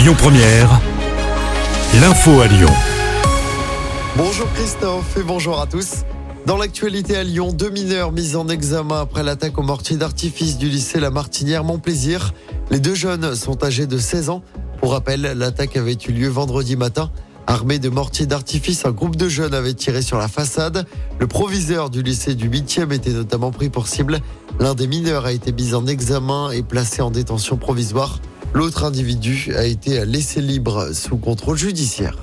Lyon Première, l'info à Lyon. Bonjour Christophe et bonjour à tous. Dans l'actualité à Lyon, deux mineurs mis en examen après l'attaque au mortier d'artifice du lycée La Martinière Montplaisir. Les deux jeunes sont âgés de 16 ans. Pour rappel, l'attaque avait eu lieu vendredi matin. Armé de mortiers d'artifice, un groupe de jeunes avait tiré sur la façade. Le proviseur du lycée du 8e était notamment pris pour cible. L'un des mineurs a été mis en examen et placé en détention provisoire. L'autre individu a été laissé libre sous contrôle judiciaire.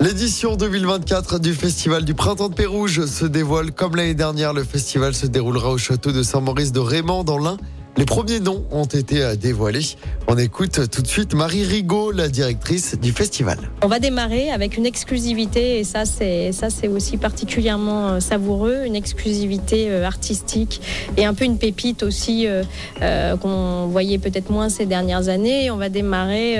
L'édition 2024 du Festival du Printemps de Pérouge se dévoile comme l'année dernière. Le festival se déroulera au château de Saint-Maurice de Raymond dans l'Ain. Les premiers noms ont été dévoilés. On écoute tout de suite Marie Rigaud, la directrice du festival. On va démarrer avec une exclusivité et ça c'est ça c'est aussi particulièrement euh, savoureux, une exclusivité euh, artistique et un peu une pépite aussi euh, qu'on voyait peut-être moins ces dernières années. On va démarrer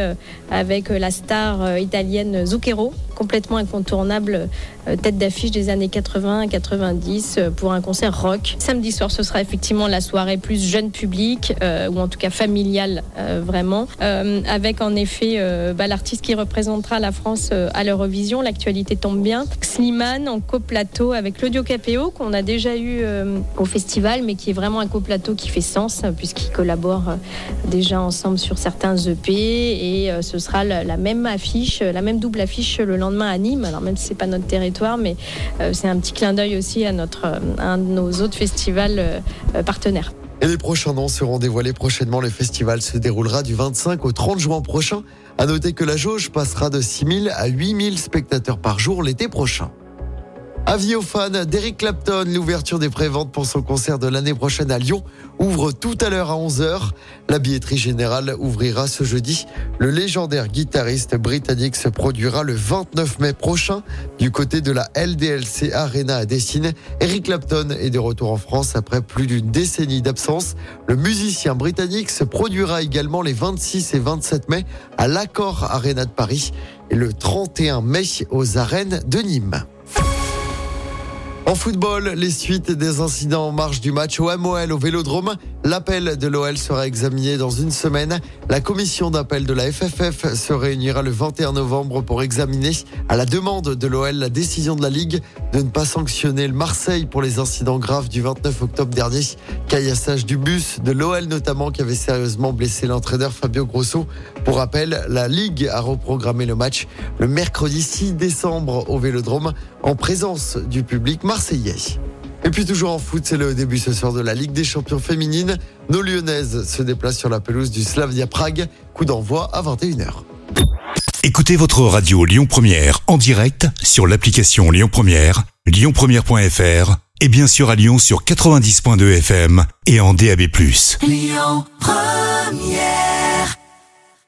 avec la star italienne Zucchero complètement incontournable euh, tête d'affiche des années 80 90 euh, pour un concert rock. Samedi soir, ce sera effectivement la soirée plus jeune public euh, ou en tout cas familiale vraiment, avec en effet bah, l'artiste qui représentera la France à l'Eurovision. L'actualité tombe bien. Slimane en coplateau avec Claudio Capéo qu'on a déjà eu au festival, mais qui est vraiment un coplateau qui fait sens puisqu'ils collaborent déjà ensemble sur certains EP et ce sera la, même affiche, la même double affiche le lendemain à Nîmes. Alors même si c'est pas notre territoire, mais euh, c'est un petit clin d'œil aussi à notre euh, un de nos autres festivals euh, partenaires. Et les prochains noms seront dévoilés prochainement. Le festival se déroulera du 25 au 30 juin prochain. À noter que la jauge passera de 6 000 à 8 000 spectateurs par jour l'été prochain. Avis aux fans d'Eric Clapton, l'ouverture des préventes pour son concert de l'année prochaine à Lyon ouvre tout à l'heure à 11h. La billetterie générale ouvrira ce jeudi. Le légendaire guitariste britannique se produira le 29 mai prochain du côté de la LDLC Arena à Dessine. Eric Clapton est de retour en France après plus d'une décennie d'absence. Le musicien britannique se produira également les 26 et 27 mai à l'Accord Arena de Paris et le 31 mai aux arènes de Nîmes. En football, les suites des incidents en marge du match au MOL au Vélodrome. L'appel de l'OL sera examiné dans une semaine. La commission d'appel de la FFF se réunira le 21 novembre pour examiner, à la demande de l'OL, la décision de la Ligue de ne pas sanctionner le Marseille pour les incidents graves du 29 octobre dernier. Caillassage du bus de l'OL notamment qui avait sérieusement blessé l'entraîneur Fabio Grosso. Pour rappel, la Ligue a reprogrammé le match le mercredi 6 décembre au Vélodrome en présence du public marseillais. Et puis toujours en foot, c'est le début ce soir de la Ligue des champions féminines. Nos lyonnaises se déplacent sur la pelouse du Slavia Prague. Coup d'envoi à 21h. Écoutez votre radio Lyon Première en direct sur l'application Lyon Première, lyonpremière.fr et bien sûr à Lyon sur 90.2 FM et en DAB+. Lyon Première